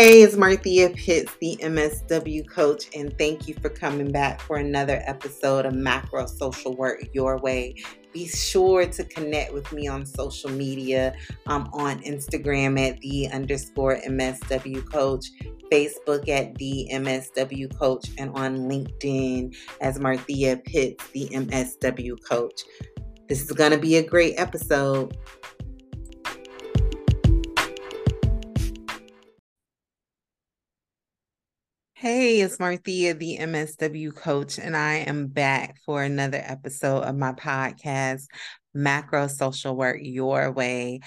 Hey, it's Marthea Pitts, the MSW coach, and thank you for coming back for another episode of Macro Social Work Your Way. Be sure to connect with me on social media. I'm on Instagram at the underscore MSW coach, Facebook at the MSW coach, and on LinkedIn as Marthea Pitts, the MSW coach. This is going to be a great episode. Hey, it's Marthea, the MSW coach, and I am back for another episode of my podcast, Macro Social Work Your Way.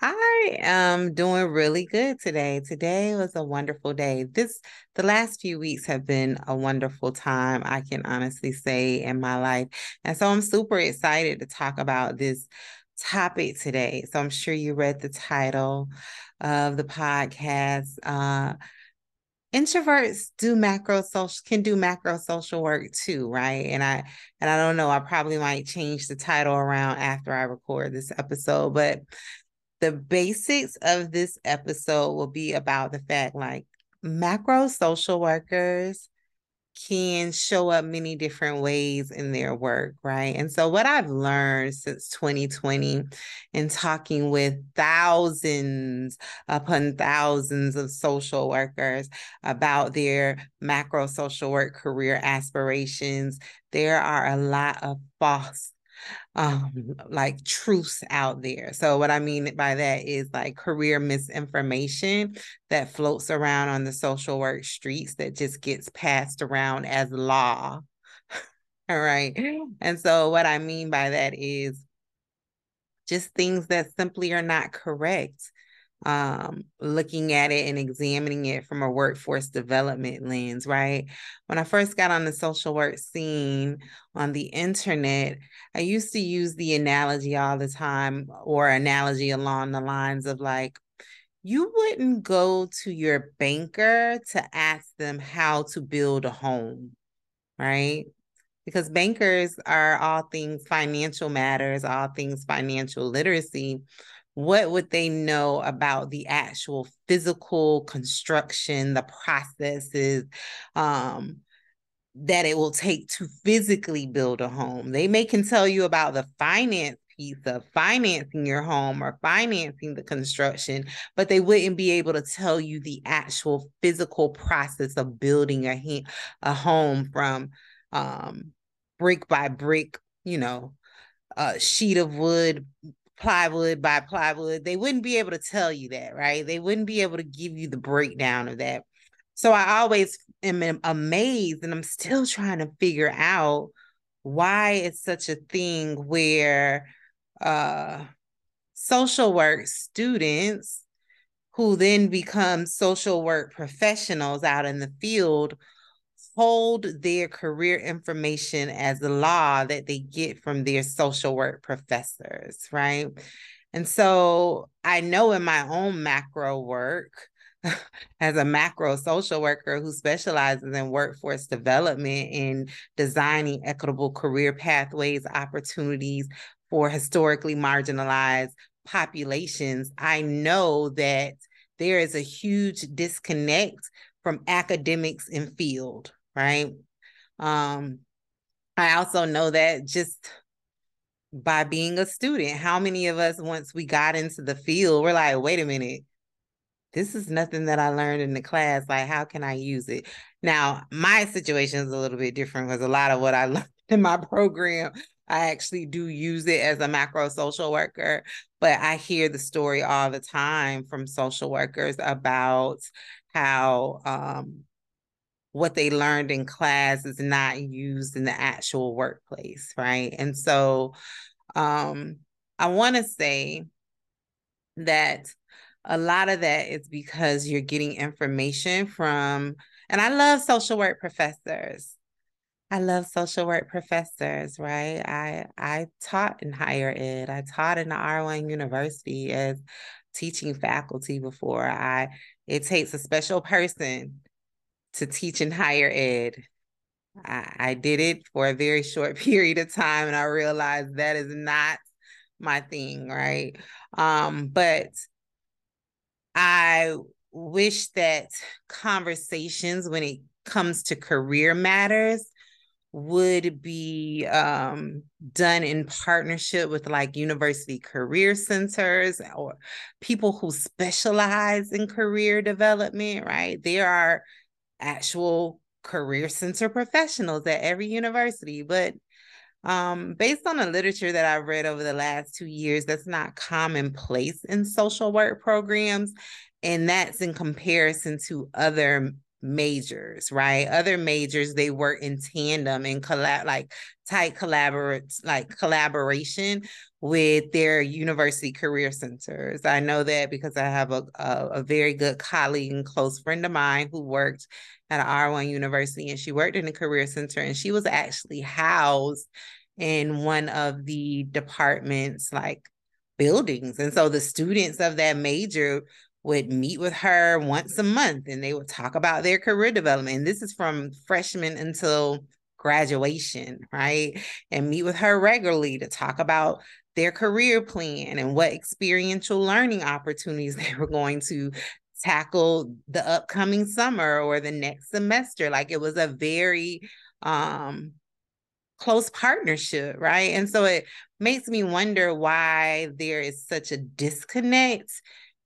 I am doing really good today. Today was a wonderful day. This the last few weeks have been a wonderful time, I can honestly say, in my life. And so I'm super excited to talk about this topic today. So I'm sure you read the title of the podcast. Uh, introverts do macro social can do macro social work too right? And i and i don't know i probably might change the title around after i record this episode but the basics of this episode will be about the fact like macro social workers can show up many different ways in their work, right? And so, what I've learned since 2020 in talking with thousands upon thousands of social workers about their macro social work career aspirations, there are a lot of false um like truths out there. So what I mean by that is like career misinformation that floats around on the social work streets that just gets passed around as law. All right. And so what I mean by that is just things that simply are not correct um, looking at it and examining it from a workforce development lens, right? When I first got on the social work scene on the internet, I used to use the analogy all the time, or analogy along the lines of like, you wouldn't go to your banker to ask them how to build a home, right? Because bankers are all things financial matters, all things financial literacy what would they know about the actual physical construction, the processes um, that it will take to physically build a home? They may can tell you about the finance piece of financing your home or financing the construction, but they wouldn't be able to tell you the actual physical process of building a, a home from um, brick by brick, you know, a sheet of wood plywood by plywood, they wouldn't be able to tell you that, right? They wouldn't be able to give you the breakdown of that. So I always am amazed and I'm still trying to figure out why it's such a thing where uh social work students who then become social work professionals out in the field hold their career information as the law that they get from their social work professors, right? And so I know in my own macro work, as a macro social worker who specializes in workforce development and designing equitable career pathways, opportunities for historically marginalized populations, I know that there is a huge disconnect from academics in field, right? Um, I also know that just by being a student, how many of us, once we got into the field, we're like, wait a minute, this is nothing that I learned in the class. Like, how can I use it? Now, my situation is a little bit different because a lot of what I learned in my program, I actually do use it as a macro social worker. But I hear the story all the time from social workers about how um, what they learned in class is not used in the actual workplace, right? And so um, I want to say that a lot of that is because you're getting information from, and I love social work professors. I love social work professors, right? I I taught in higher ed. I taught in the R1 University as teaching faculty before. I it takes a special person to teach in higher ed. I, I did it for a very short period of time and I realized that is not my thing, right? Um, but I wish that conversations when it comes to career matters would be um, done in partnership with like university career centers or people who specialize in career development, right? There are actual career center professionals at every university, but um, based on the literature that I've read over the last two years, that's not commonplace in social work programs. And that's in comparison to other majors, right? Other majors they work in tandem and collab like tight collaborate like collaboration with their university career centers. I know that because I have a, a, a very good colleague and close friend of mine who worked at R1 University and she worked in a career center and she was actually housed in one of the departments like buildings. And so the students of that major would meet with her once a month and they would talk about their career development. And this is from freshman until graduation, right? And meet with her regularly to talk about their career plan and what experiential learning opportunities they were going to tackle the upcoming summer or the next semester. Like it was a very um close partnership, right? And so it makes me wonder why there is such a disconnect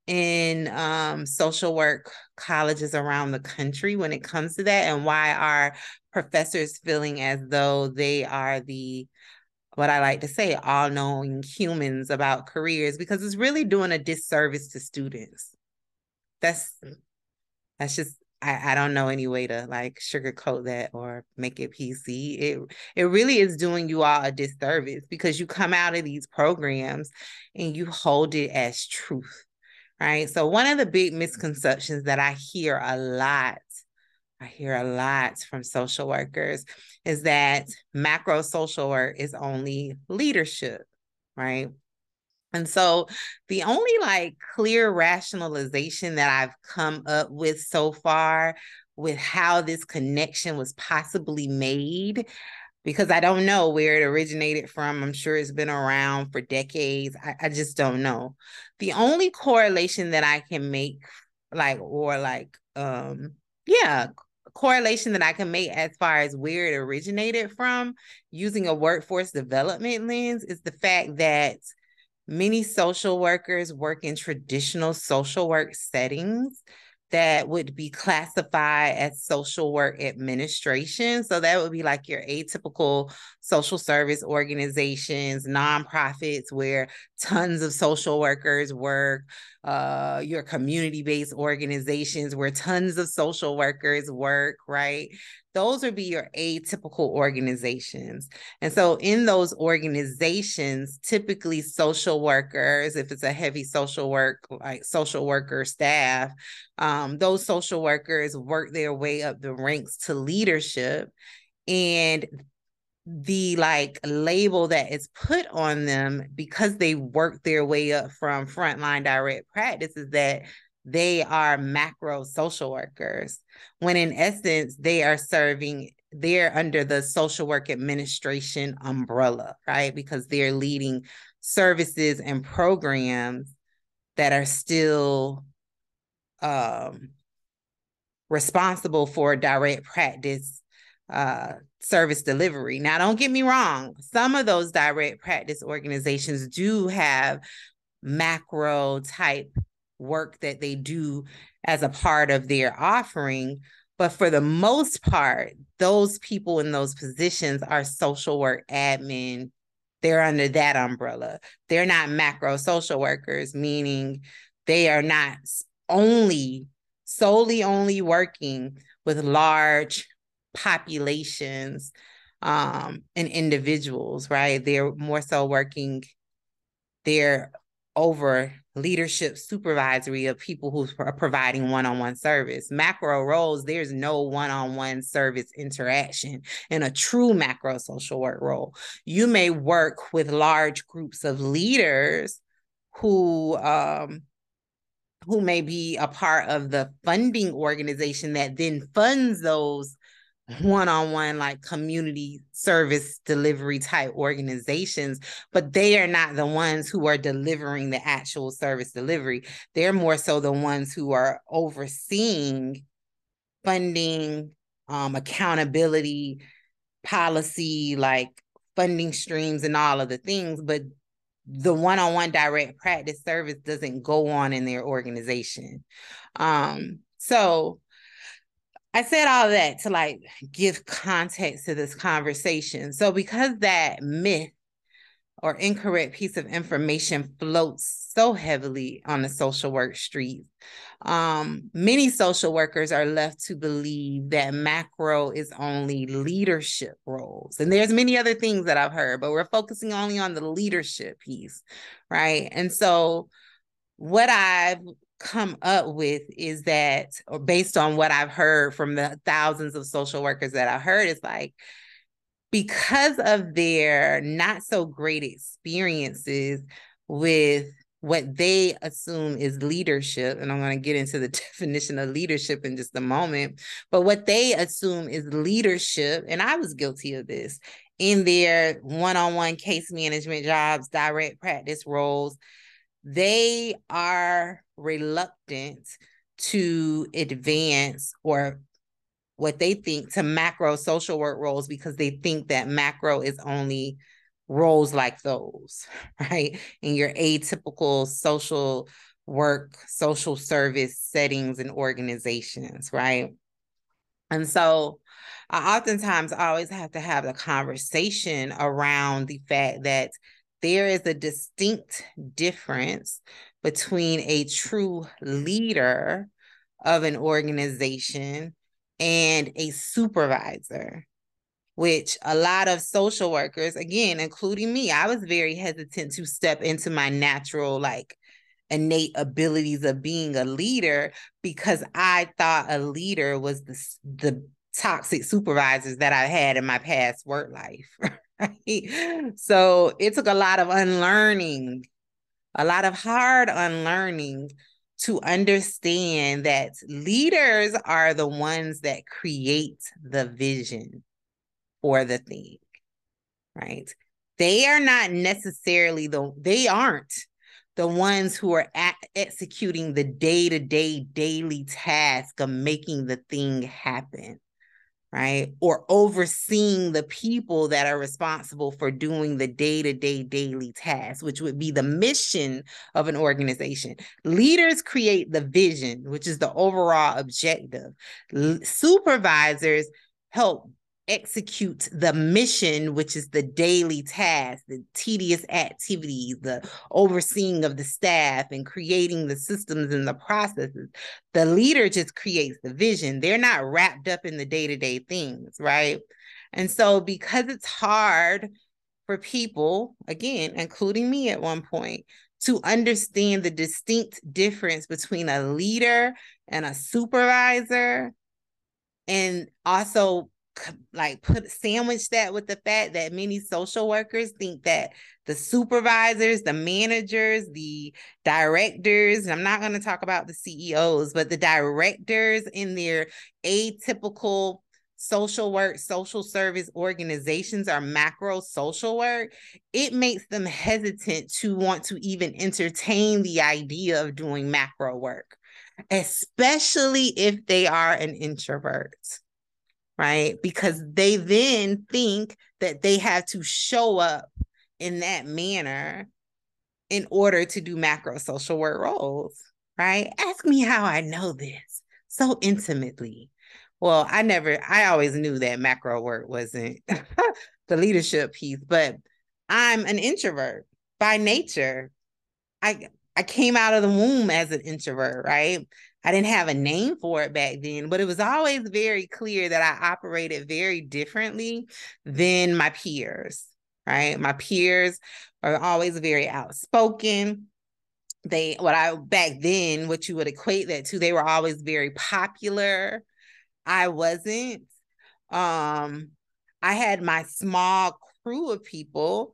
in um, social work colleges around the country when it comes to that, and why are professors feeling as though they are the what I like to say, all knowing humans about careers, because it's really doing a disservice to students. That's that's just I, I don't know any way to like sugarcoat that or make it PC. It it really is doing you all a disservice because you come out of these programs and you hold it as truth right? So, one of the big misconceptions that I hear a lot, I hear a lot from social workers is that macro social work is only leadership, right? And so the only like clear rationalization that I've come up with so far with how this connection was possibly made because I don't know where it originated from. I'm sure it's been around for decades. I, I just don't know. The only correlation that I can make, like, or like, um, yeah, correlation that I can make as far as where it originated from using a workforce development lens is the fact that many social workers work in traditional social work settings that would be classified as social work administration. So that would be like your atypical social service organizations, nonprofits where tons of social workers work, uh, your community based organizations where tons of social workers work, right? Those would be your atypical organizations. And so, in those organizations, typically social workers, if it's a heavy social work, like social worker staff, um, those social workers work their way up the ranks to leadership. And the like label that is put on them because they work their way up from frontline direct practice is that they are macro social workers, when in essence, they are serving, they're under the social work administration umbrella, right? Because they're leading services and programs that are still um, responsible for direct practice uh, service delivery. Now, don't get me wrong, some of those direct practice organizations do have macro type work that they do as a part of their offering. But for the most part, those people in those positions are social work admin. They're under that umbrella. They're not macro social workers, meaning they are not only solely only working with large populations um, and individuals, right? They're more so working, they're over leadership supervisory of people who are providing one-on-one service. Macro roles there's no one-on-one service interaction in a true macro social work role. You may work with large groups of leaders who um, who may be a part of the funding organization that then funds those one-on-one like community service delivery type organizations but they are not the ones who are delivering the actual service delivery. They're more so the ones who are overseeing funding um, accountability policy like funding streams and all of the things but the one-on-one direct practice service doesn't go on in their organization. Um, so I said all that to like give context to this conversation. So, because that myth or incorrect piece of information floats so heavily on the social work streets, um, many social workers are left to believe that macro is only leadership roles. And there's many other things that I've heard, but we're focusing only on the leadership piece, right? And so, what I've come up with is that, or based on what I've heard from the thousands of social workers that I've heard, is like because of their not so great experiences with what they assume is leadership, and I'm going to get into the definition of leadership in just a moment, but what they assume is leadership, and I was guilty of this in their one on one case management jobs, direct practice roles, they are reluctant to advance or what they think to macro social work roles because they think that macro is only roles like those, right? In your atypical social work, social service settings and organizations, right? And so I oftentimes always have to have the conversation around the fact that there is a distinct difference between a true leader of an organization and a supervisor, which a lot of social workers, again, including me, I was very hesitant to step into my natural, like, innate abilities of being a leader because I thought a leader was the, the toxic supervisors that I had in my past work life. So it took a lot of unlearning, a lot of hard unlearning to understand that leaders are the ones that create the vision for the thing, right? They are not necessarily the, they aren't the ones who are at executing the day to day, daily task of making the thing happen right? Or overseeing the people that are responsible for doing the day to day daily tasks, which would be the mission of an organization. Leaders create the vision, which is the overall objective. L- supervisors help execute the mission, which is the daily task, the tedious activities, the overseeing of the staff and creating the systems and the processes. The leader just creates the vision. They're not wrapped up in the day to day things, right? And so, because it's hard for people, again, including me at one point, to understand the distinct difference between a leader and a supervisor, and also like put sandwich that with the fact that many social workers think that the supervisors, the managers, the directors, I'm not going to talk about the CEOs, but the directors in their atypical social work, social service organizations are macro social work, it makes them hesitant to want to even entertain the idea of doing macro work, especially if they are an introvert right? Because they then think that they have to show up in that manner in order to do macro social work roles, right? Ask me how I know this so intimately. Well, I never, I always knew that macro work wasn't the leadership piece, but I'm an introvert by nature. I I came out of the womb as an introvert, right? I didn't have a name for it back then, but it was always very clear that I operated very differently than my peers, right? My peers are always very outspoken. They, what I back then, what you would equate that to, they were always very popular. I wasn't. Um, I had my small crew of people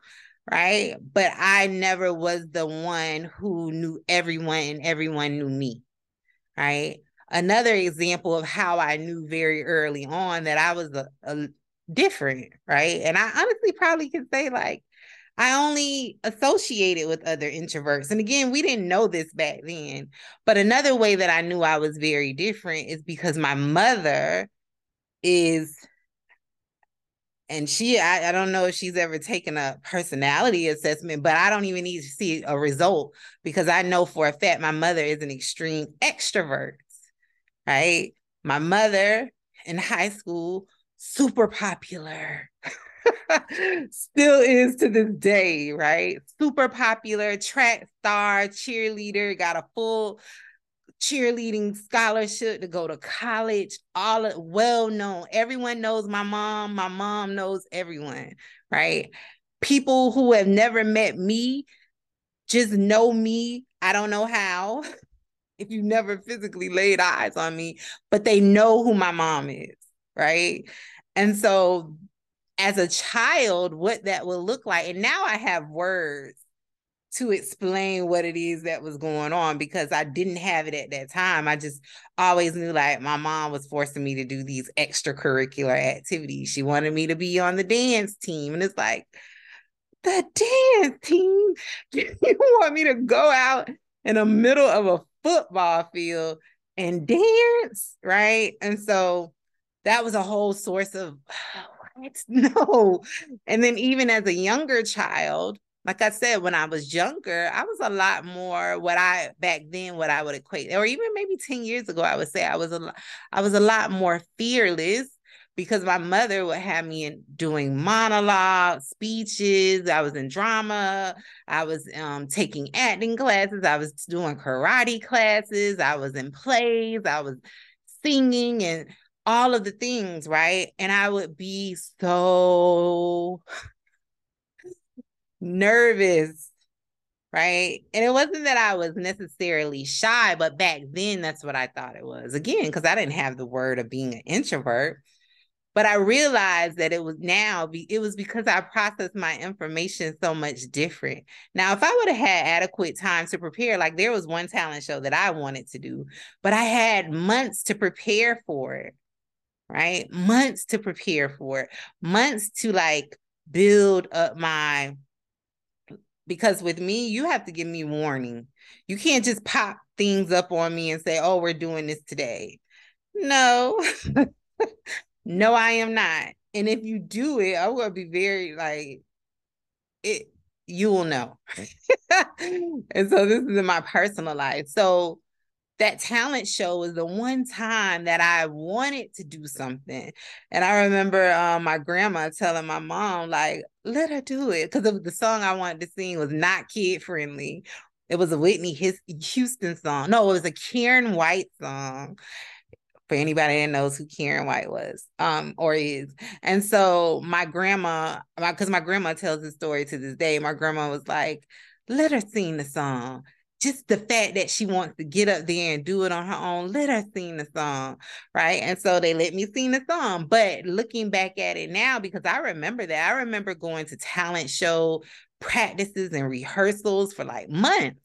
right? But I never was the one who knew everyone and everyone knew me right? another example of how I knew very early on that I was a, a different, right? And I honestly probably could say like I only associated with other introverts. And again, we didn't know this back then. But another way that I knew I was very different is because my mother is and she I, I don't know if she's ever taken a personality assessment but i don't even need to see a result because i know for a fact my mother is an extreme extrovert right? My mother in high school super popular still is to this day right? Super popular track star cheerleader got a full cheerleading scholarship to go to college, all well known. Everyone knows my mom. My mom knows everyone, right? People who have never met me just know me. I don't know how, if you never physically laid eyes on me, but they know who my mom is, right? And so as a child, what that will look like, and now I have words to explain what it is that was going on because I didn't have it at that time. I just always knew like my mom was forcing me to do these extracurricular activities. She wanted me to be on the dance team. And it's like, the dance team? You want me to go out in the middle of a football field and dance? Right. And so that was a whole source of what? No. And then even as a younger child, like I said, when I was younger, I was a lot more what I back then what I would equate, or even maybe 10 years ago, I would say I was a I was a lot more fearless because my mother would have me in doing monologues, speeches. I was in drama. I was um, taking acting classes. I was doing karate classes. I was in plays. I was singing and all of the things, right? And I would be so nervous, right? And it wasn't that I was necessarily shy, but back then that's what I thought it was. Again, because I didn't have the word of being an introvert. But I realized that it was now, it was because I processed my information so much different. Now, if I would have had adequate time to prepare, like there was one talent show that I wanted to do, but I had months to prepare for it, right? Months to prepare for it, months to like build up my because with me, you have to give me warning. You can't just pop things up on me and say, oh, we're doing this today. No, no, I am not. And if you do it, going to be very like, it, you will know. and so this is in my personal life. So that talent show was the one time that I wanted to do something. And I remember um, my grandma telling my mom, like, let her do it. Because the song I wanted to sing was not kid friendly. It was a Whitney Houston song. No, it was a Karyn White song. For anybody that knows who Karyn White was, um, or is. And so my grandma, because my, my grandma tells the story to this day, my grandma was like, let her sing the song just the fact that she wants to get up there and do it on her own, let her sing the song, right? And so they let me sing the song. But looking back at it now, because I remember that, I remember going to talent show practices and rehearsals for like months.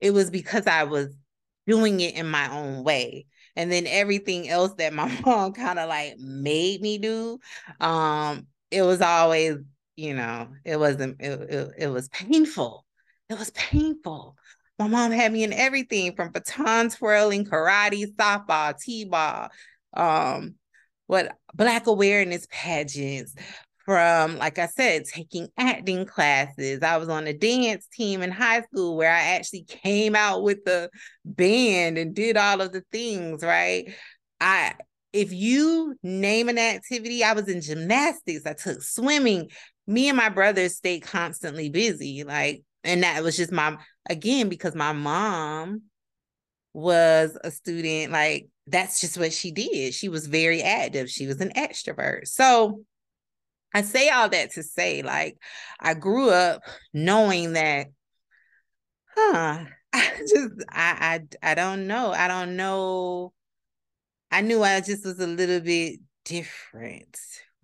It was because I was doing it in my own way. And then everything else that my mom kind of like made me do, um, it was always, you know, it wasn't, it, it, it was painful. It was painful my mom had me in everything from baton twirling, karate, softball, t-ball, um, what black awareness pageants, from like I said, taking acting classes. I was on a dance team in high school where I actually came out with the band and did all of the things, right? I if you name an activity, I was in gymnastics, I took swimming. Me and my brothers stayed constantly busy. Like and that was just my again because my mom was a student like that's just what she did. She was very active. She was an extrovert. So i say all that to say like i grew up knowing that huh i just i i, I don't know. I don't know. I knew i just was a little bit different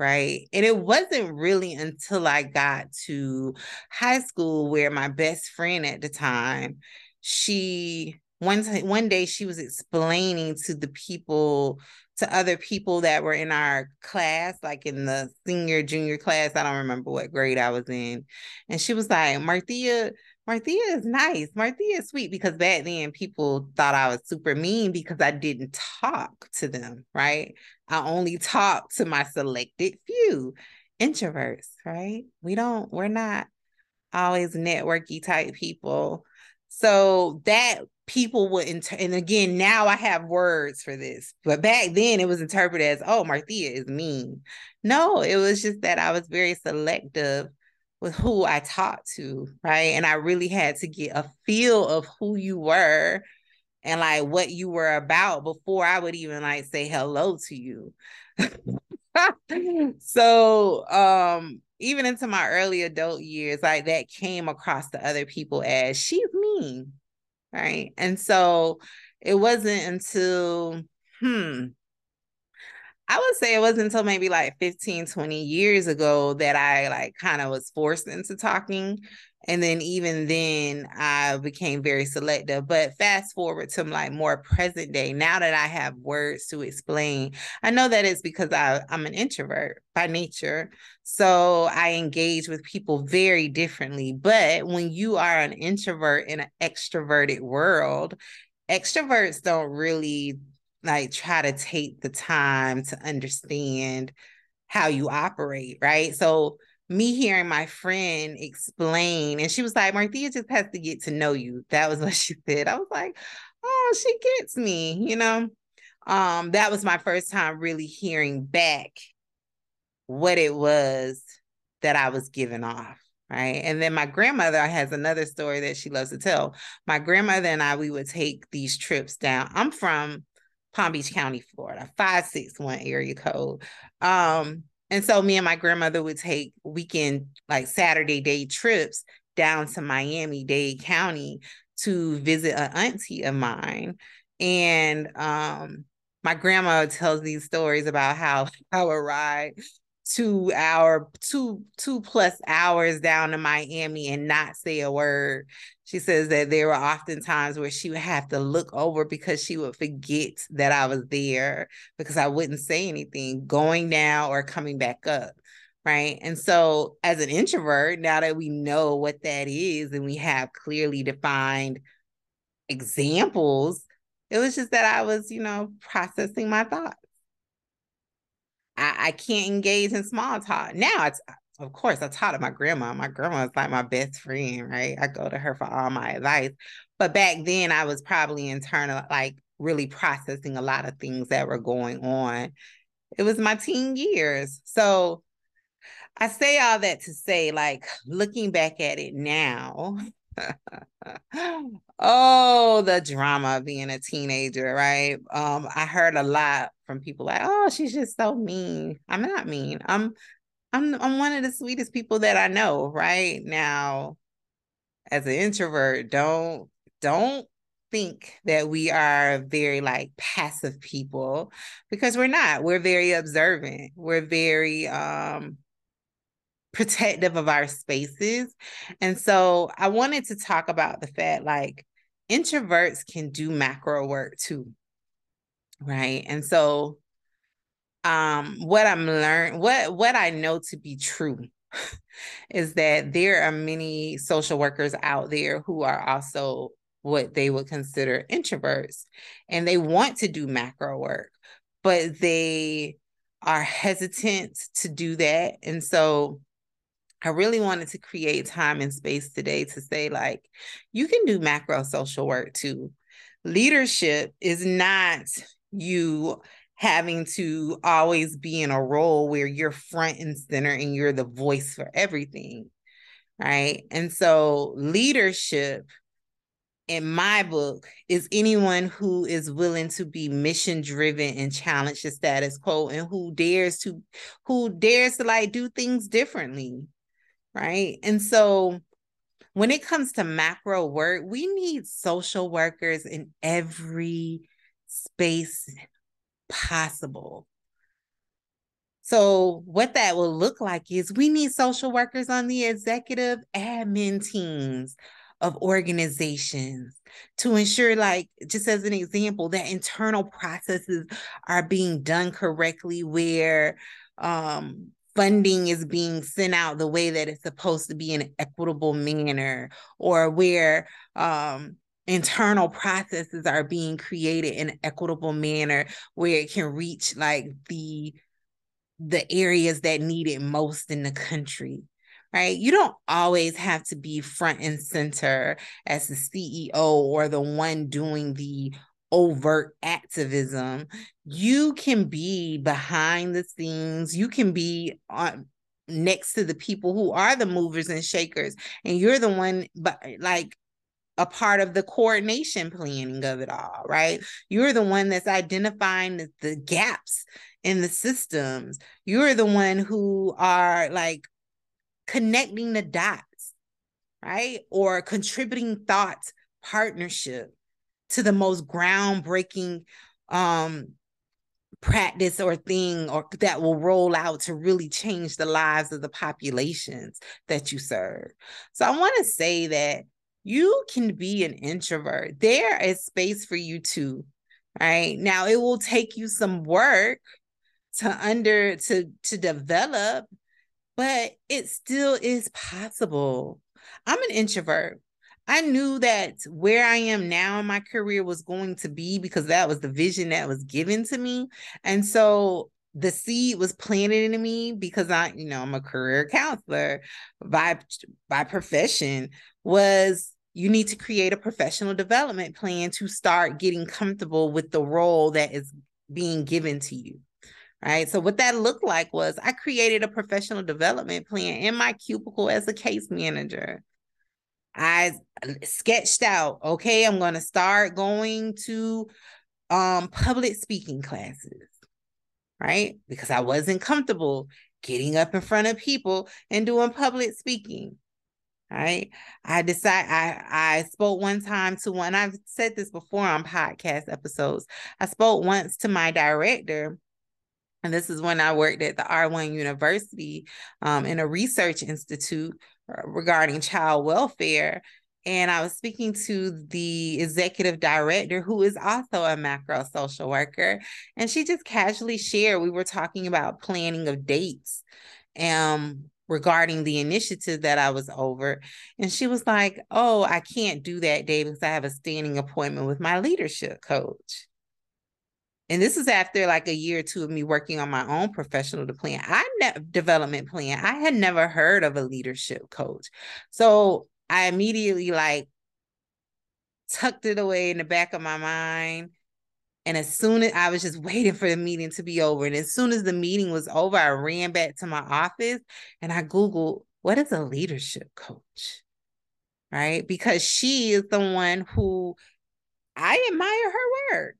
right? And it wasn't really until I got to high school where my best friend at the time, she one one day she was explaining to the people to other people that were in our class, like in the senior, junior class. I don't remember what grade I was in. And she was like, Marthea, Marthea is nice. Marthea is sweet because back then people thought I was super mean because I didn't talk to them, right? I only talk to my selected few introverts, right? We don't, we're not always networky type people. So that people would inter- and again now i have words for this but back then it was interpreted as oh marthea is mean no it was just that i was very selective with who i talked to right and i really had to get a feel of who you were and like what you were about before i would even like say hello to you so um even into my early adult years like that came across to other people as she's mean right? And so it wasn't until, hmm, I would say it wasn't until maybe like 15, 20 years ago that I like kind of was forced into talking. And then even then I became very selective. But fast forward to like more present day, now that I have words to explain, I know that it's because I, I'm an introvert by nature. So I engage with people very differently. But when you are an introvert in an extroverted world, extroverts don't really like try to take the time to understand how you operate, right? So me hearing my friend explain, and she was like, Marthea just has to get to know you. That was what she said. I was like, oh, she gets me, you know. Um, that was my first time really hearing back what it was that I was giving off. Right. And then my grandmother has another story that she loves to tell. My grandmother and I, we would take these trips down. I'm from Palm Beach County, Florida, 561 area code. Um, and so me and my grandmother would take weekend, like Saturday day trips down to Miami Dade County to visit an auntie of mine. And um, my grandma tells these stories about how I would ride two hour two two plus hours down to Miami and not say a word. She says that there were often times where she would have to look over because she would forget that I was there because I wouldn't say anything going down or coming back up. Right. And so, as an introvert, now that we know what that is and we have clearly defined examples, it was just that I was, you know, processing my thoughts. I, I can't engage in small talk. Now it's of course I taught to my grandma. My grandma is like my best friend, right? I go to her for all my advice. But back then I was probably internal, like really processing a lot of things that were going on. It was my teen years. So I say all that to say, like, looking back at it now, oh, the drama of being a teenager, right? Um, I heard a lot from people like, "Oh, she's just so mean." I'm not mean. I'm I'm I'm one of the sweetest people that I know, right? Now, as an introvert, don't don't think that we are very like passive people because we're not. We're very observant. We're very um protective of our spaces. And so I wanted to talk about the fact like introverts can do macro work too. Right. And so um what I'm learning what what I know to be true is that there are many social workers out there who are also what they would consider introverts and they want to do macro work but they are hesitant to do that and so I really wanted to create time and space today to say, like, you can do macro social work too. Leadership is not you having to always be in a role where you're front and center and you're the voice for everything. Right. And so, leadership in my book is anyone who is willing to be mission driven and challenge the status quo and who dares to who dares to like do things differently right? And so when it comes to macro work, we need social workers in every space possible. So, what that will look like is we need social workers on the executive admin teams of organizations to ensure, like, just as an example, that internal processes are being done correctly, where um, funding is being sent out the way that it's supposed to be in an equitable manner, or where um, internal processes are being created in an equitable manner where it can reach like the the areas that need it most in the country right? You don't always have to be front and center as the CEO or the one doing the overt activism. You can be behind the scenes, you can be on next to the people who are the movers and shakers and you're the one but like a part of the coordination planning of it all, right? You're the one that's identifying the, the, gaps in the systems. You're the one who are like connecting the dots, right? Or contributing thoughts, partnership to the most groundbreaking um practice or thing or that will roll out to really change the lives of the populations that you serve. So I want to say that you can be an introvert. There is space for you too. Right. Now it will take you some work to under to to develop but it still is possible. I'm an introvert. I knew that where I am now in my career was going to be because that was the vision that was given to me. And so the seed was planted in me because I, you know, I'm a career counselor by by profession was you need to create a professional development plan to start getting comfortable with the role that is being given to you right? So what that looked like was I created a professional development plan in my cubicle as a case manager. I sketched out, okay, I'm going to start going to um public speaking classes, right? Because I wasn't comfortable getting up in front of people and doing public speaking. Right. I decide I I spoke one time to one, I've said this before on podcast episodes. I spoke once to my director and this is when I worked at the R1 University um, in a research institute uh, regarding child welfare. And I was speaking to the executive director, who is also a macro social worker. And she just casually shared, we were talking about planning of dates um, regarding the initiative that I was over. And she was like, Oh, I can't do that day because I have a standing appointment with my leadership coach and this is after like a year or two of me working on my own professional plan. I ne- development plan. I had never heard of a leadership coach. So i immediately like tucked it away in the back of my mind. And as soon as I was just waiting for the meeting to be over, and as soon as the meeting was over, I ran back to my office and I Googled, what is a leadership coach? Right? Because she is the one who I admire her work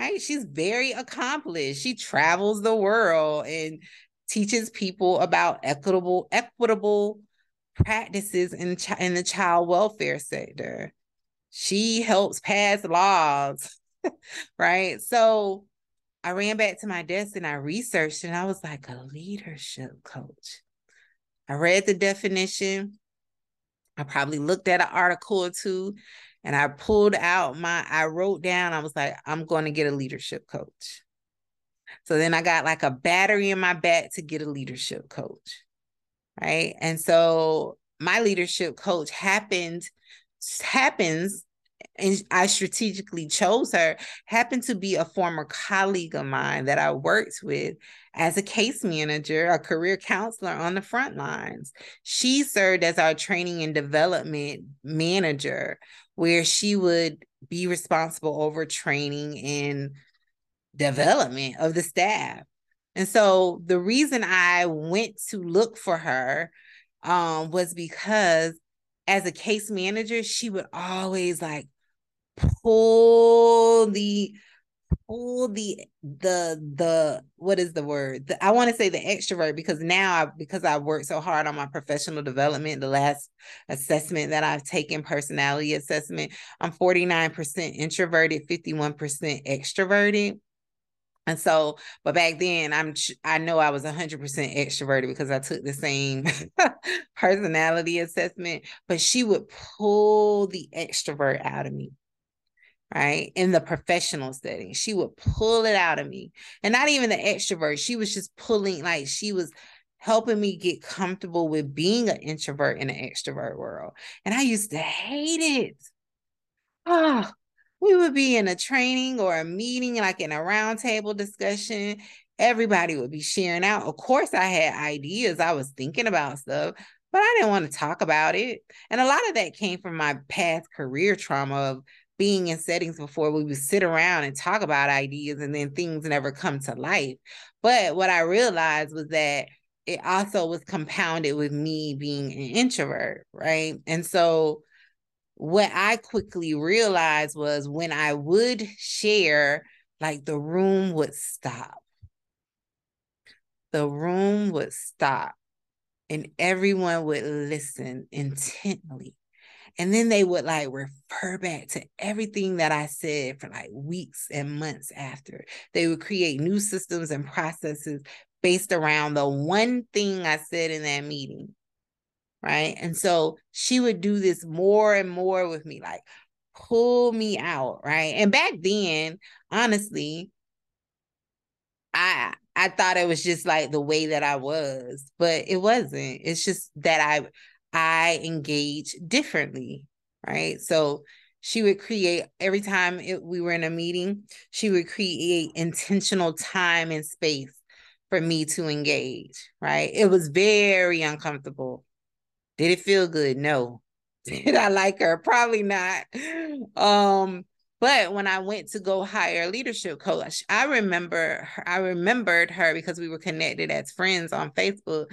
right? She's very accomplished. She travels the world and teaches people about equitable equitable practices in in the child welfare sector. She helps pass laws, right? So I ran back to my desk and I researched and I was like a leadership coach. I read the definition. I probably looked at an article or two and I pulled out my, I wrote down, I was like, I'm going to get a leadership coach. So then I got like a battery in my back to get a leadership coach. Right. And so my leadership coach happened, happens and I strategically chose her, happened to be a former colleague of mine that I worked with as a case manager, a career counselor on the front lines. She served as our training and development manager, where she would be responsible over training and development of the staff. And so the reason I went to look for her um, was because as a case manager, she would always like pull the pull the the the what is the word the, i want to say the extrovert because now I, because i worked so hard on my professional development the last assessment that i've taken personality assessment i'm 49% introverted 51% extroverted And so, but back then, I'm I know I was 100% extroverted because I took the same personality assessment, but she would pull the extrovert out of me. Right. In the professional setting, she would pull it out of me. And not even the extrovert, she was just pulling, like, she was helping me get comfortable with being an introvert in an extrovert world. And I used to hate it. Oh, we would be in a training or a meeting, like in a roundtable discussion. Everybody would be sharing out. Of course, I had ideas. I was thinking about stuff, but I didn't want to talk about it. And a lot of that came from my past career trauma of being in settings before we would sit around and talk about ideas and then things never come to life. But what I realized was that it also was compounded with me being an introvert, right? And so what I quickly realized was when I would share, like the room would stop. The room would stop and everyone would listen intently. And then they would like refer back to everything that I said for like weeks and months after. They would create new systems and processes based around the one thing I said in that meeting right? And so she would do this more and more with me, like pull me out, right? And back then, honestly, I I thought it was just like the way that I was, but it wasn't. It's just that I I engage differently, right? So she would create every time it, we were in a meeting, she would create intentional time and space for me to engage, right? It was very uncomfortable did it feel good? No. Did I like her? Probably not. Um, but when I went to go hire a leadership coach, I remember her, I remembered her because we were connected as friends on Facebook.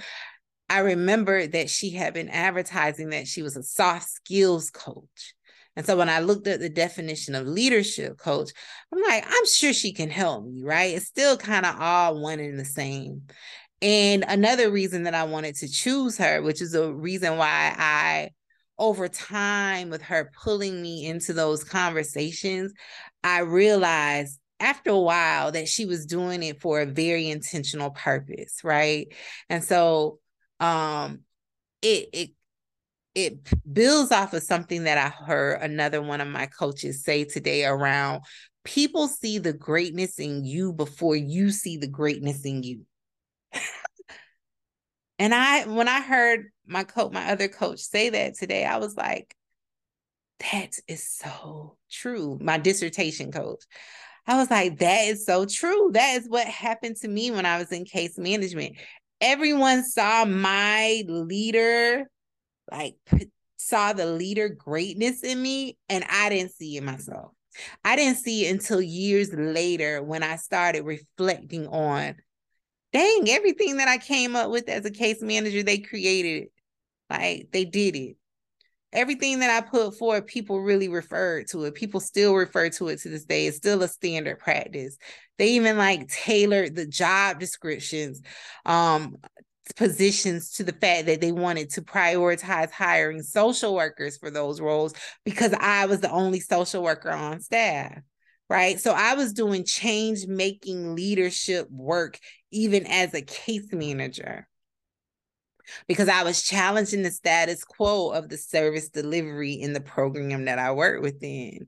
I remembered that she had been advertising that she was a soft skills coach. And so when I looked at the definition of leadership coach, I'm like, I'm sure she can help me, right? It's still kind of all one and the same. And another reason that I wanted to choose her, which is a reason why I, over time, with her pulling me into those conversations, I realized after a while that she was doing it for a very intentional purpose, right? And so um it it it builds off of something that I heard another one of my coaches say today around people see the greatness in you before you see the greatness in you. and I, when I heard my coach, my other coach say that today, I was like, that is so true. My dissertation coach. I was like, that is so true. That is what happened to me when I was in case management. Everyone saw my leader, like saw the leader greatness in me, and I didn't see it myself. I didn't see it until years later when I started reflecting on dang, everything that I came up with as a case manager, they created it. Like they did it. Everything that I put forward, people really referred to it. People still refer to it to this day. It's still a standard practice. They even like tailored the job descriptions, um, positions to the fact that they wanted to prioritize hiring social workers for those roles because I was the only social worker on staff right? So I was doing change making leadership work even as a case manager because I was challenging the status quo of the service delivery in the program that I work within.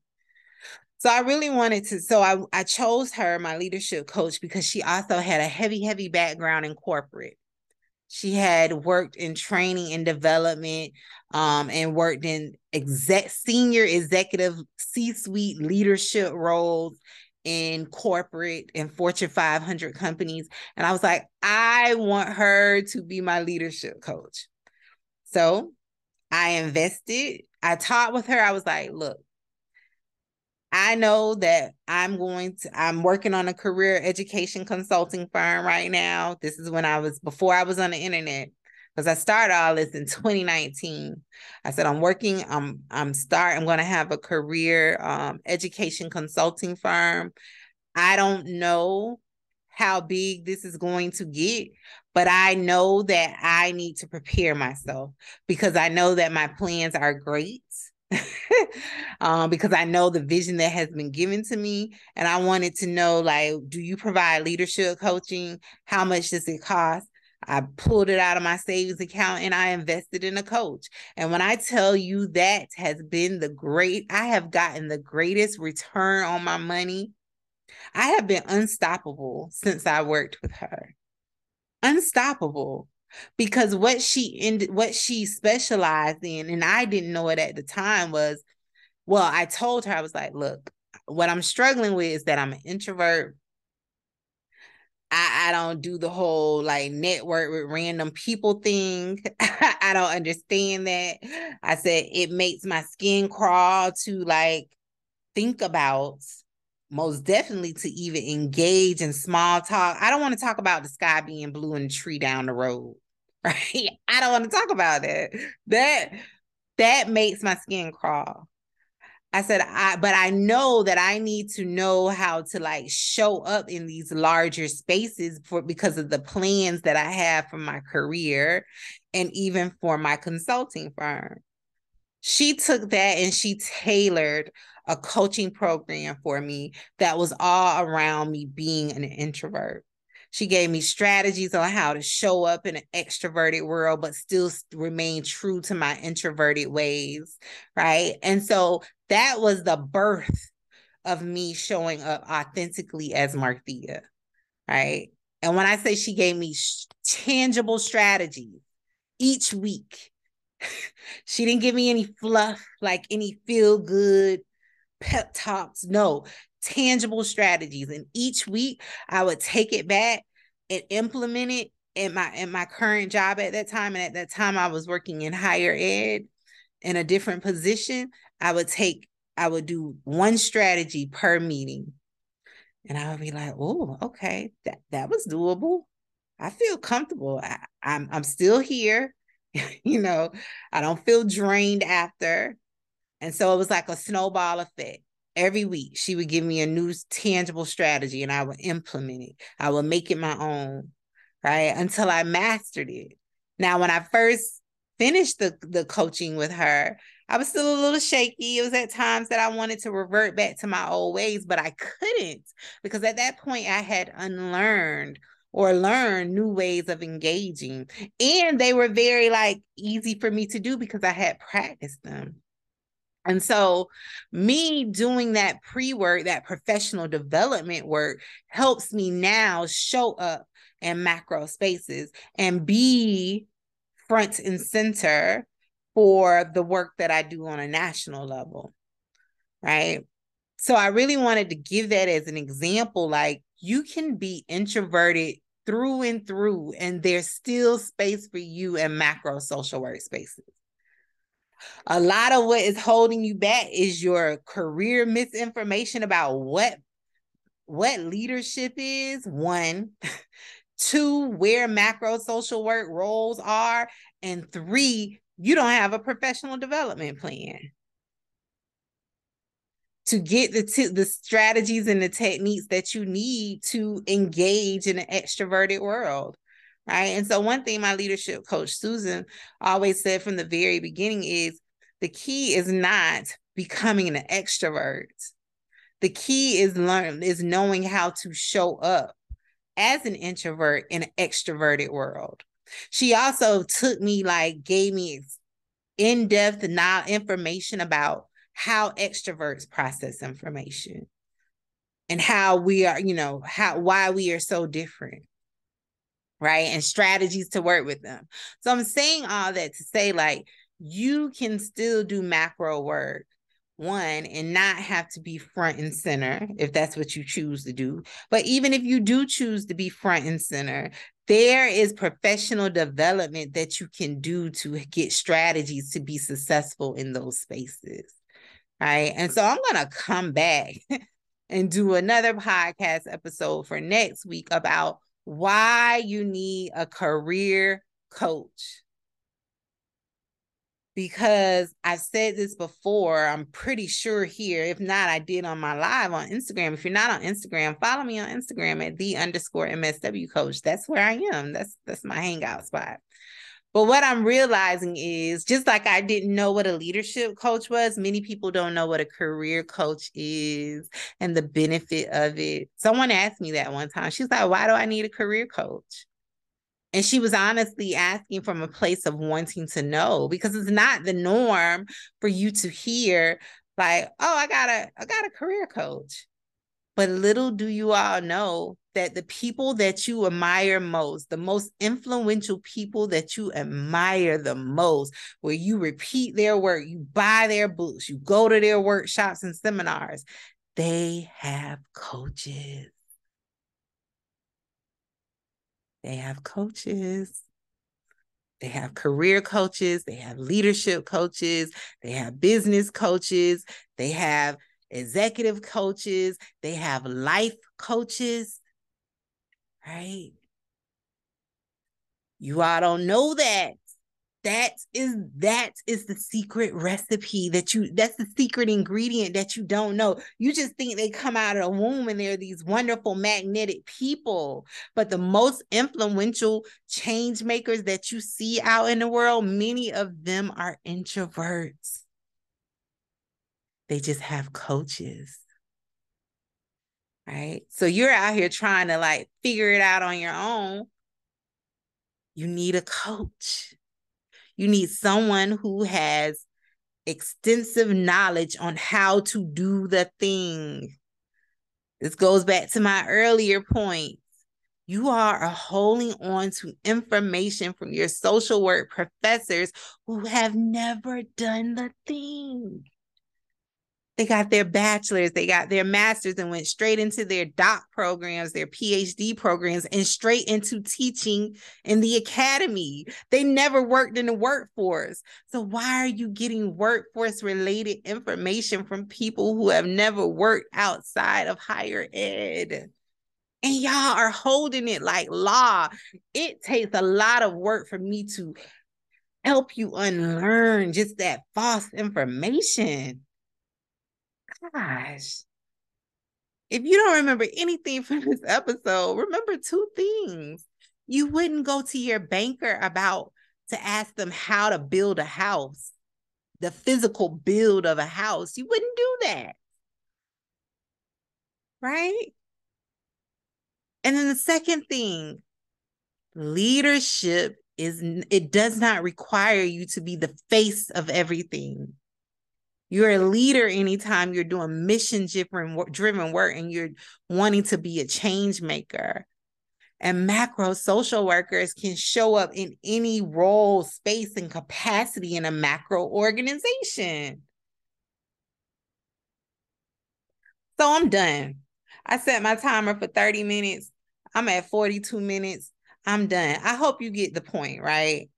So I really wanted to, so I, I chose her, my leadership coach, because she also had a heavy, heavy background in corporate. She had worked in training and development um, and worked in exec senior executive C-suite leadership roles in corporate and Fortune 500 companies. And I was like, I want her to be my leadership coach. So I invested. I taught with her. I was like, look, I know that I'm going to, I'm working on a career education consulting firm right now. This is when I was, before I was on the internet, because I started all this in 2019. I said, I'm working, I'm, I'm start, I'm going to have a career um, education consulting firm. I don't know how big this is going to get, but I know that I need to prepare myself because I know that my plans are great. um, because I know the vision that has been given to me. And I wanted to know like, do you provide leadership coaching? How much does it cost? I pulled it out of my savings account and I invested in a coach. And when I tell you that has been the great, I have gotten the greatest return on my money. I have been unstoppable since I worked with her. Unstoppable because what she ended what she specialized in and I didn't know it at the time was well I told her I was like look what I'm struggling with is that I'm an introvert I, I don't do the whole like network with random people thing. I don't understand that. I said it makes my skin crawl to like think about most definitely to even engage in small talk. I don't want to talk about the sky being blue and the tree down the road. Right. I don't want to talk about that. That that makes my skin crawl. I said, I, but I know that I need to know how to like show up in these larger spaces for because of the plans that I have for my career and even for my consulting firm. She took that and she tailored a coaching program for me that was all around me being an introvert. She gave me strategies on how to show up in an extroverted world, but still remain true to my introverted ways. Right. And so that was the birth of me showing up authentically as Marthea. Right. And when I say she gave me sh- tangible strategies each week, she didn't give me any fluff, like any feel good pep talks. No, tangible strategies. And each week I would take it back and implement it in my in my current job at that time. And at that time I was working in higher ed in a different position. I would take, I would do one strategy per meeting. And I would be like, oh, okay, that, that was doable. I feel comfortable. I, I'm I'm still here. you know, I don't feel drained after. And so it was like a snowball effect every week she would give me a new tangible strategy and I would implement it. I would make it my own, right? Until I mastered it. Now, when I first finished the, the coaching with her, I was still a little shaky. It was at times that I wanted to revert back to my old ways, but I couldn't because at that point I had unlearned or learned new ways of engaging. And they were very like easy for me to do because I had practiced them. And so, me doing that pre work, that professional development work, helps me now show up in macro spaces and be front and center for the work that I do on a national level. Right. So, I really wanted to give that as an example like, you can be introverted through and through, and there's still space for you in macro social work spaces a lot of what is holding you back is your career misinformation about what what leadership is one. Two where macro social work roles are. And three you don't have a professional development plan. To get the t- the strategies and the techniques that you need to engage in an extroverted world right? And so one thing my leadership coach Susan always said from the very beginning is the key is not becoming an extrovert. The key is learn is knowing how to show up as an introvert in an extroverted world. She also took me like gave me in-depth now information about how extroverts process information and how we are, you know, how why we are so different right? And strategies to work with them. So I'm saying all that to say, like, you can still do macro work one and not have to be front and center if that's what you choose to do. But even if you do choose to be front and center, there is professional development that you can do to get strategies to be successful in those spaces. Right. And so I'm going to come back and do another podcast episode for next week about why you need a career coach. Because I've said this before, I'm pretty sure here. If not, I did on my live on Instagram. If you're not on Instagram, follow me on Instagram at the underscore MSW coach. That's where I am. That's that's my hangout spot. But what I'm realizing is just like I didn't know what a leadership coach was, many people don't know what a career coach is and the benefit of it. Someone asked me that one time. She's like, Why do I need a career coach? And she was honestly asking from a place of wanting to know because it's not the norm for you to hear, like, oh, I got a I got a career coach. But little do you all know that the people that you admire most, the most influential people that you admire the most, where you repeat their work, you buy their books, you go to their workshops and seminars, they have coaches. They have coaches. They have career coaches, they have leadership coaches, they have business coaches, they have executive coaches, they have life coaches, right? You all don't know that. That is that is the secret recipe that you that's the secret ingredient that you don't know. You just think they come out of the womb and they're these wonderful magnetic people. But the most influential change makers that you see out in the world, many of them are introverts. They just have coaches. Right? So you're out here trying to like figure it out on your own. You need a coach you need someone who has extensive knowledge on how to do the thing. This goes back to my earlier point. You are holding on to information from your social work professors who have never done the thing. They got their bachelor's, they got their master's, and went straight into their doc programs, their PhD programs, and straight into teaching in the academy. They never worked in the workforce. So, why are you getting workforce related information from people who have never worked outside of higher ed? And y'all are holding it like law. It takes a lot of work for me to help you unlearn just that false information gosh. If you don't remember anything from this episode, remember two things. You wouldn't go to your banker about to ask them how to build a house, the physical build of a house. You wouldn't do that. Right? And then the second thing, leadership is it does not require you to be the face of everything. You're a leader anytime you're doing mission driven work and you're wanting to be a change maker. And macro social workers can show up in any role, space, and capacity in a macro organization. So I'm done. I set my timer for 30 minutes. I'm at 42 minutes. I'm done. I hope you get the point, right?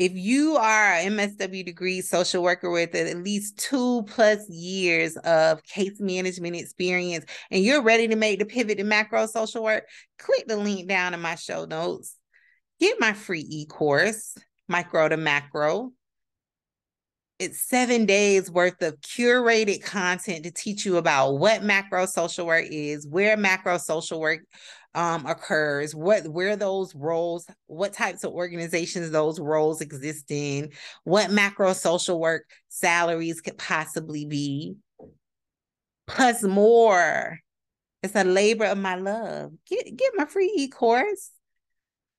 If you are an MSW degree social worker with at least two plus years of case management experience and you're ready to make the pivot to macro social work, click the link down in my show notes. Get my free e course, Micro to Macro. It's seven days worth of curated content to teach you about what macro social work is, where macro social work um, occurs, what where those roles, what types of organizations those roles exist in, what macro social work salaries could possibly be, plus more. It's a labor of my love. Get get my free e-course.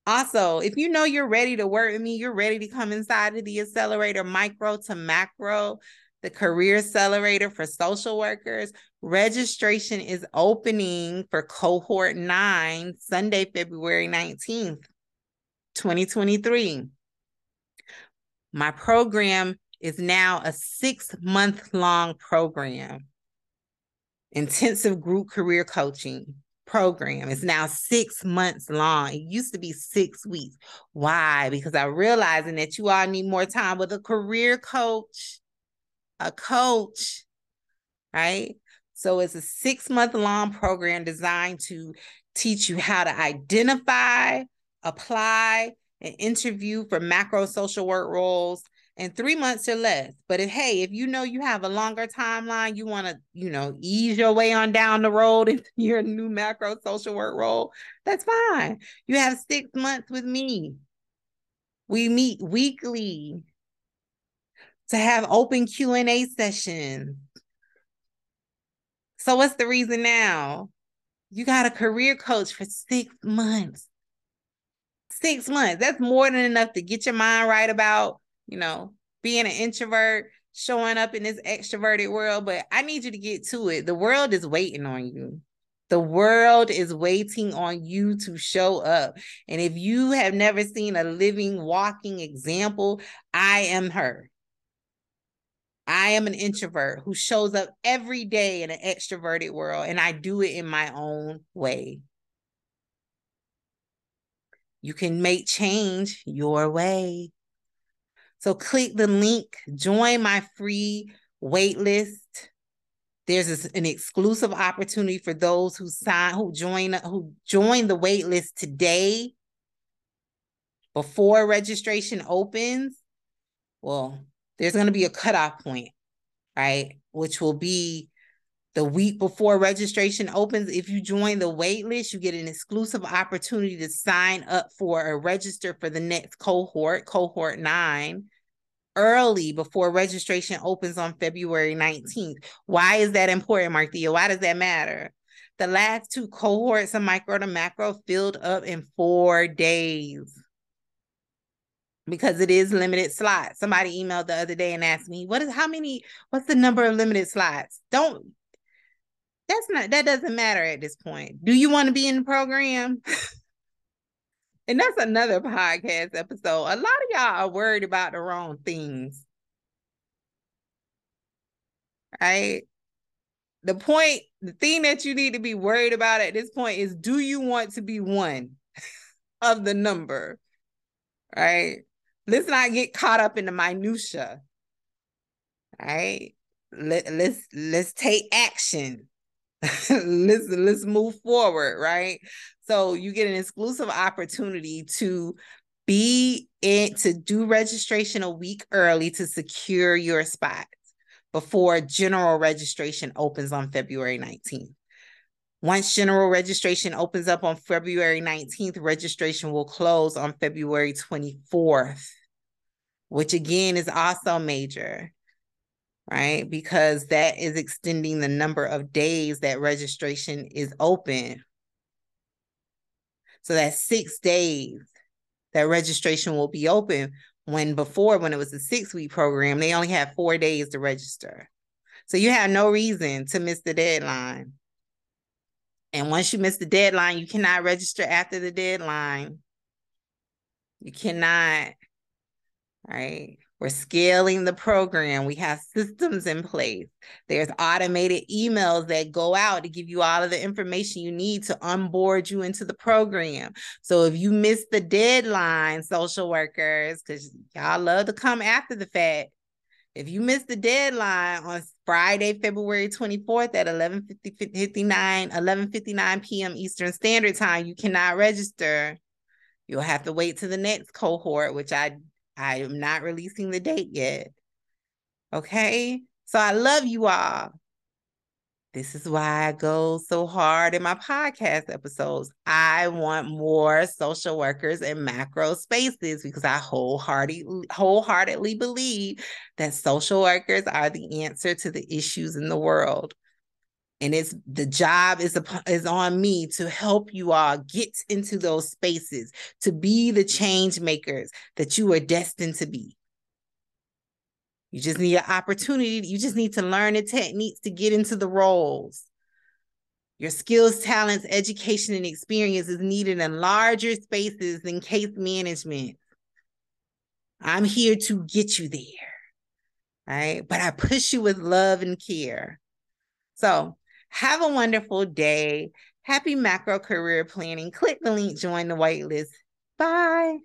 Also, if you know you're ready to work with me, you're ready to come inside of the accelerator micro to macro the Career Accelerator for Social Workers. Registration is opening for cohort nine, Sunday, February 19th, 2023. My program is now a six month long program, intensive group career coaching program. It's now six months long. It used to be six weeks. Why? Because I'm realizing that you all need more time with a career coach a coach, right? So it's a six month long program designed to teach you how to identify, apply, and interview for macro social work roles in three months or less. But if hey, if you know you have a longer timeline, you want to, you know, ease your way on down the road into your new macro social work role, that's fine. You have six months with me We meet weekly to have open Q&A sessions. So what's the reason now? You got a career coach for 6 months. 6 months. That's more than enough to get your mind right about, you know, being an introvert, showing up in this extroverted world, but I need you to get to it. The world is waiting on you. The world is waiting on you to show up. And if you have never seen a living, walking example, I am her. I am an introvert who shows up every day in an extroverted world, and I do it in my own way. You can make change your way. So click the link, join my free waitlist. There's an exclusive opportunity for those who sign, who join, who join the waitlist today before registration opens. Well, there's going to be a cutoff point, right? Which will be the week before registration opens. If you join the wait list, you get an exclusive opportunity to sign up for or register for the next cohort, cohort nine, early before registration opens on February 19th. Why is that important, Marthea? Why does that matter? The last two cohorts of micro to macro filled up in four days because it is limited slots. Somebody emailed the other day and asked me, "What is how many? What's the number of limited slots?" Don't. That's not. That doesn't matter at this point. Do you want to be in the program? and that's another podcast episode. A lot of y'all are worried about the wrong things. Right? The point, the thing that you need to be worried about at this point is do you want to be one of the number? Right? Let's not get caught up in the minutia. All right. Let, let's let's take action. let's let's move forward, right? So you get an exclusive opportunity to be in to do registration a week early to secure your spot before general registration opens on February 19th. Once general registration opens up on February 19th, registration will close on February 24th, which again is also major, right? Because that is extending the number of days that registration is open. So that's six days that registration will be open when before, when it was a six week program, they only had four days to register. So you have no reason to miss the deadline. And once you miss the deadline, you cannot register after the deadline. You cannot, right? We're scaling the program. We have systems in place. There's automated emails that go out to give you all of the information you need to onboard you into the program. So if you miss the deadline, social workers, because y'all love to come after the fact, if you miss the deadline on Friday, February 24th at 11 59, 11 59 p.m. Eastern Standard Time, you cannot register. You'll have to wait to the next cohort, which I I am not releasing the date yet. Okay. So I love you all. This is why I go so hard in my podcast episodes. I want more social workers in macro spaces because I wholeheartedly, wholeheartedly believe that social workers are the answer to the issues in the world. And it's the job is, is on me to help you all get into those spaces, to be the change makers that you are destined to be. You just need an opportunity. You just need to learn the techniques to get into the roles. Your skills, talents, education, and experience is needed in larger spaces than case management. I'm here to get you there. Right. But I push you with love and care. So have a wonderful day. Happy macro career planning. Click the link, join the waitlist. Bye.